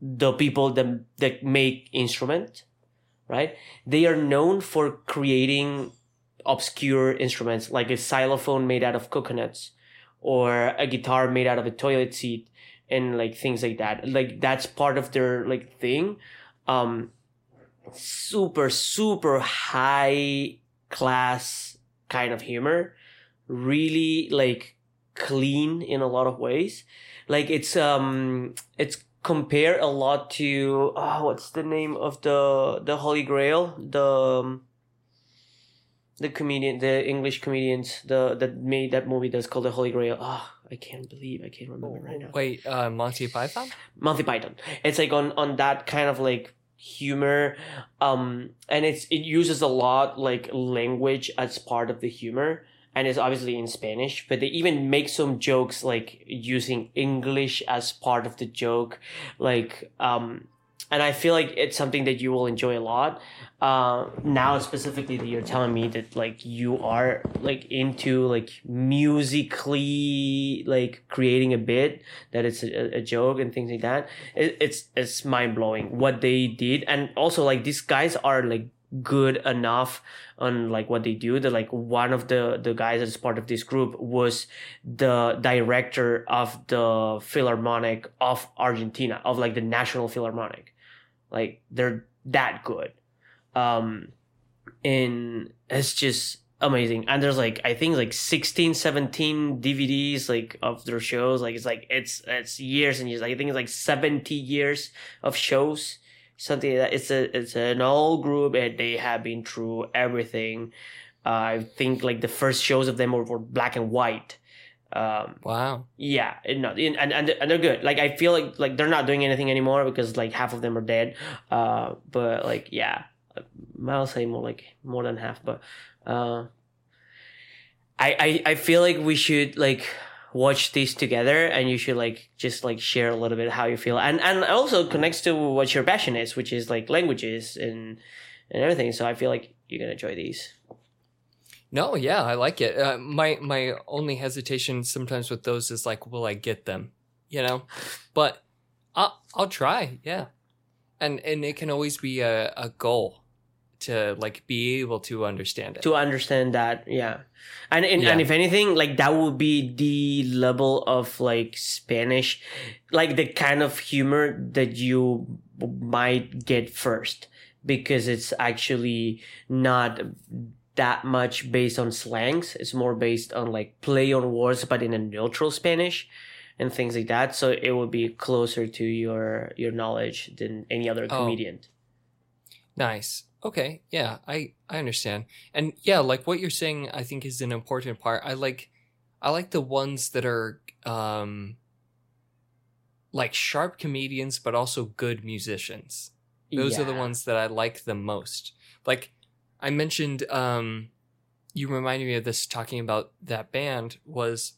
the people that that make instrument, right? They are known for creating obscure instruments like a xylophone made out of coconuts or a guitar made out of a toilet seat and like things like that. Like that's part of their like thing. Um super super high class kind of humor. Really like clean in a lot of ways like it's um it's compared a lot to oh, what's the name of the the holy grail the um, the comedian, the English comedians, the that made that movie that's called The Holy Grail. Oh, I can't believe I can't remember right now. Wait, uh, Monty Python? Monty Python. It's like on on that kind of like humor, um, and it's it uses a lot like language as part of the humor, and it's obviously in Spanish. But they even make some jokes like using English as part of the joke, like um and I feel like it's something that you will enjoy a lot. Uh, now specifically that you're telling me that like you are like into like musically like creating a bit that it's a, a joke and things like that. It, it's it's mind blowing what they did, and also like these guys are like good enough on like what they do that like one of the the guys that's part of this group was the director of the philharmonic of argentina of like the national philharmonic like they're that good. Um and it's just amazing. And there's like I think like 16, 17 DVDs like of their shows. Like it's like it's it's years and years. I think it's like 70 years of shows. Something that it's a it's an old group and they have been through everything. Uh, I think like the first shows of them were, were black and white. Um, Wow. yeah, and no, and and and they're good. Like I feel like like they're not doing anything anymore because like half of them are dead. Uh, but like yeah, I'll say more like more than half. But uh, I I I feel like we should like watch these together and you should like just like share a little bit how you feel and and also connects to what your passion is which is like languages and and everything so i feel like you're gonna enjoy these No, yeah, I like it. Uh, my my only hesitation sometimes with those is like, will I get them? You know, but I'll I'll try. Yeah, and and it can always be a, a goal to like be able to understand it. to understand that yeah and and, Yeah. and if anything like that would be the level of like spanish like the kind of humor that you might get first because it's actually not that much based on slangs it's more based on like play on words but in a neutral spanish and things like that so it would be closer to your your knowledge than any other Oh. comedian Nice. Okay. Yeah, I I understand. And yeah, like what you're saying I think is an important part. I like I like the ones that are um like sharp comedians but also good musicians. Those are the ones that I like the most. Like I mentioned um you reminded me of this talking about that band was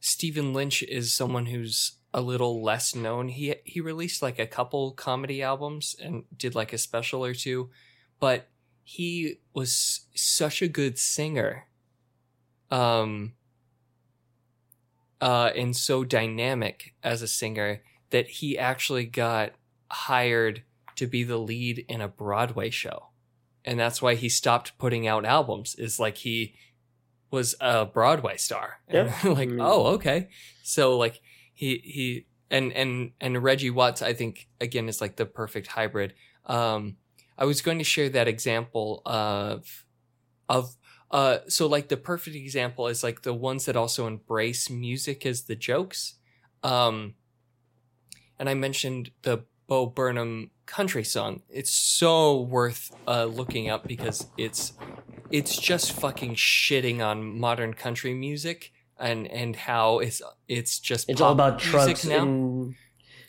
Stephen Lynch is someone who's a little less known. He he released like a couple comedy albums and did like a special or two, but he was such a good singer. Um uh and so dynamic as a singer that he actually got hired to be the lead in a Broadway show. And that's why he stopped putting out albums is like he was a Broadway star. And like, Mm. oh, okay. So like he he and and and Reggie Watts I think again is like the perfect hybrid. Um I was going to share that example of of uh so like the perfect example is like the ones that also embrace music as the jokes. Um and I mentioned the Bo Burnham country song. It's so worth uh, looking up because it's it's just fucking shitting on modern country music and and how it's it's just It's all about trucks now. and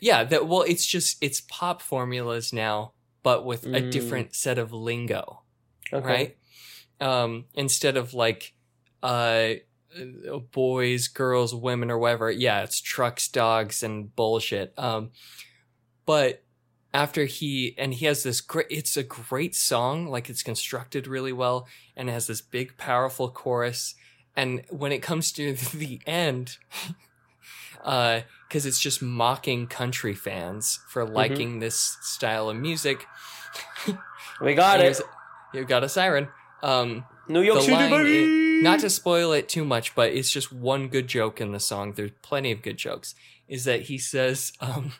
yeah, that well, it's just it's pop formulas now, but with a Mm. different set of lingo, Okay. right? Um, instead of like uh uh, boys, girls, women, or whatever. Yeah, it's trucks, dogs, and bullshit. Um, but after he and he has this great, it's a great song. Like it's constructed really well, and it has this big, powerful chorus. And when it comes to the end, uh, because it's just mocking country fans for liking this style of music. We got it. You got a siren. Um, New York City, baby. not to spoil it too much, but it's just one good joke in the song. There's plenty of good jokes. Is that he says, um,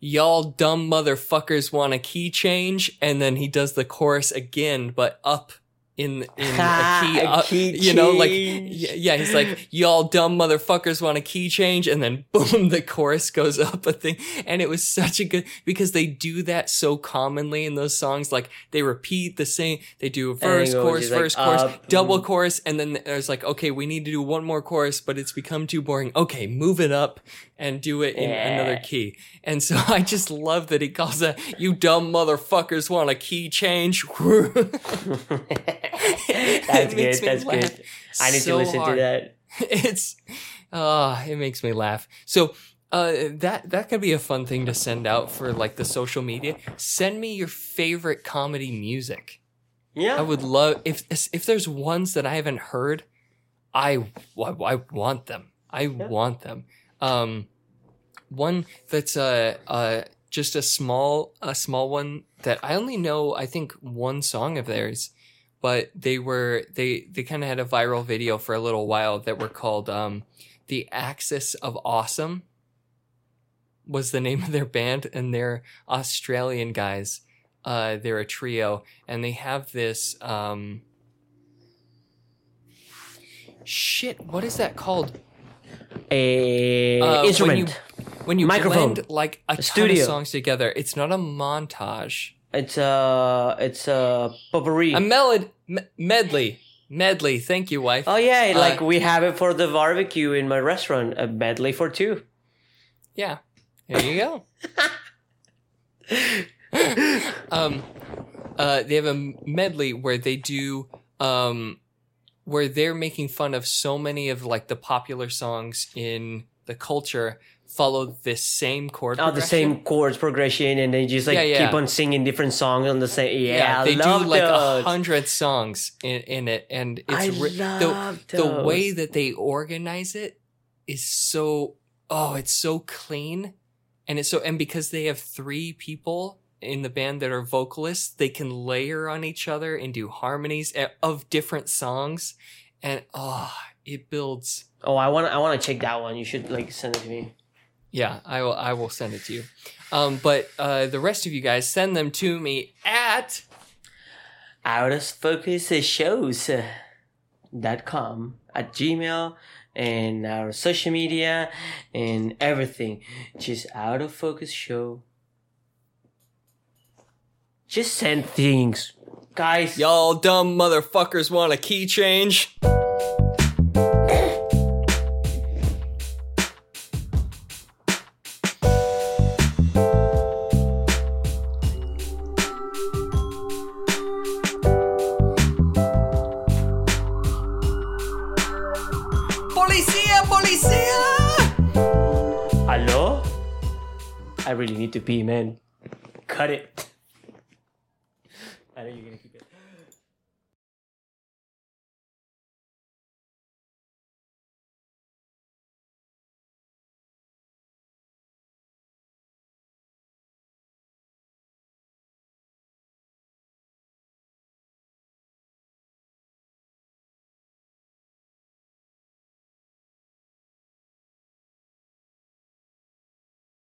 "Y'all dumb motherfuckers want a key change," and then he does the chorus again, but up in in a key, A up, key you know, like yeah, yeah, he's like, "Y'all dumb motherfuckers want a key change," and then boom, the chorus goes up a thing, and it was such a good because they do that so commonly in those songs. Like they repeat the same, they do a verse, chorus, just like verse, chorus, up, double mm. chorus, and then there's like, okay, we need to do one more chorus, but it's become too boring. Okay, move it up and do it in another key. And so I just love that he calls that, "You dumb motherfuckers want a key change." that's good. That's good. I need so to listen hard. to that. it's uh it makes me laugh so uh that that could be a fun thing to send out for like the social media send me your favorite comedy music Yeah. i would love if if there's ones that i haven't heard i i, I want them i want them um one that's uh uh just a small a small one that i only know i think one song of theirs but they were they they kind of had a viral video for a little while that were called um the axis of awesome was the name of their band and they're australian guys uh they're a trio and they have this um shit what is that called A Uh, when you- when you Microphone. blend like a, ton studio. of songs together it's not a montage It's a it's a potpourri. a melod me- medley medley thank you wife oh yeah, Uh, like we have it for the barbecue in my restaurant. A medley for two. Yeah. There you go. um uh they have a medley where they do um where they're making fun of so many of like the popular songs in the culture follow this same chord Oh, the same chords progression, and they just like Yeah, yeah. keep on singing different songs on the same. Yeah, I they love do like a hundred songs in, in it and it's I ri- love the, the way that they organize it is so oh it's so clean and it's so and because they have three people in the band that are vocalists they can layer on each other and do harmonies eh, of different songs and oh it builds Oh, I want I want to check that one. You should like send it to me. Yeah i will i will send it to you um but uh the rest of you guys send them to me at Out of focus shows dot com at Gmail and our social media and everything. Just out of focus show. Just send things, guys. y'all dumb motherfuckers want a key change need to pee, man. Cut it.